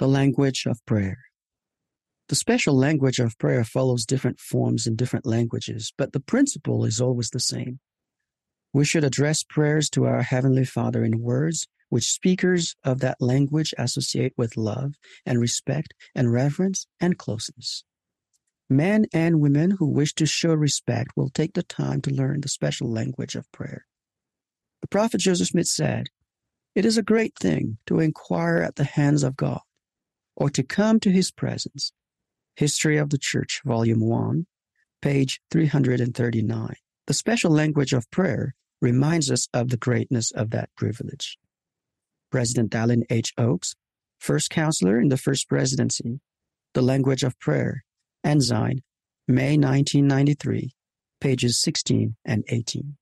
The language of prayer. The special language of prayer follows different forms in different languages, but the principle is always the same. We should address prayers to our Heavenly Father in words which speakers of that language associate with love and respect and reverence and closeness. Men and women who wish to show respect will take the time to learn the special language of prayer. The prophet Joseph Smith said, It is a great thing to inquire at the hands of God or to come to his presence. History of the Church, Volume 1, page 339. The special language of prayer reminds us of the greatness of that privilege. President Dallin H. Oaks, first counselor in the first presidency, The Language of Prayer, Ensign, May 1993, pages 16 and 18.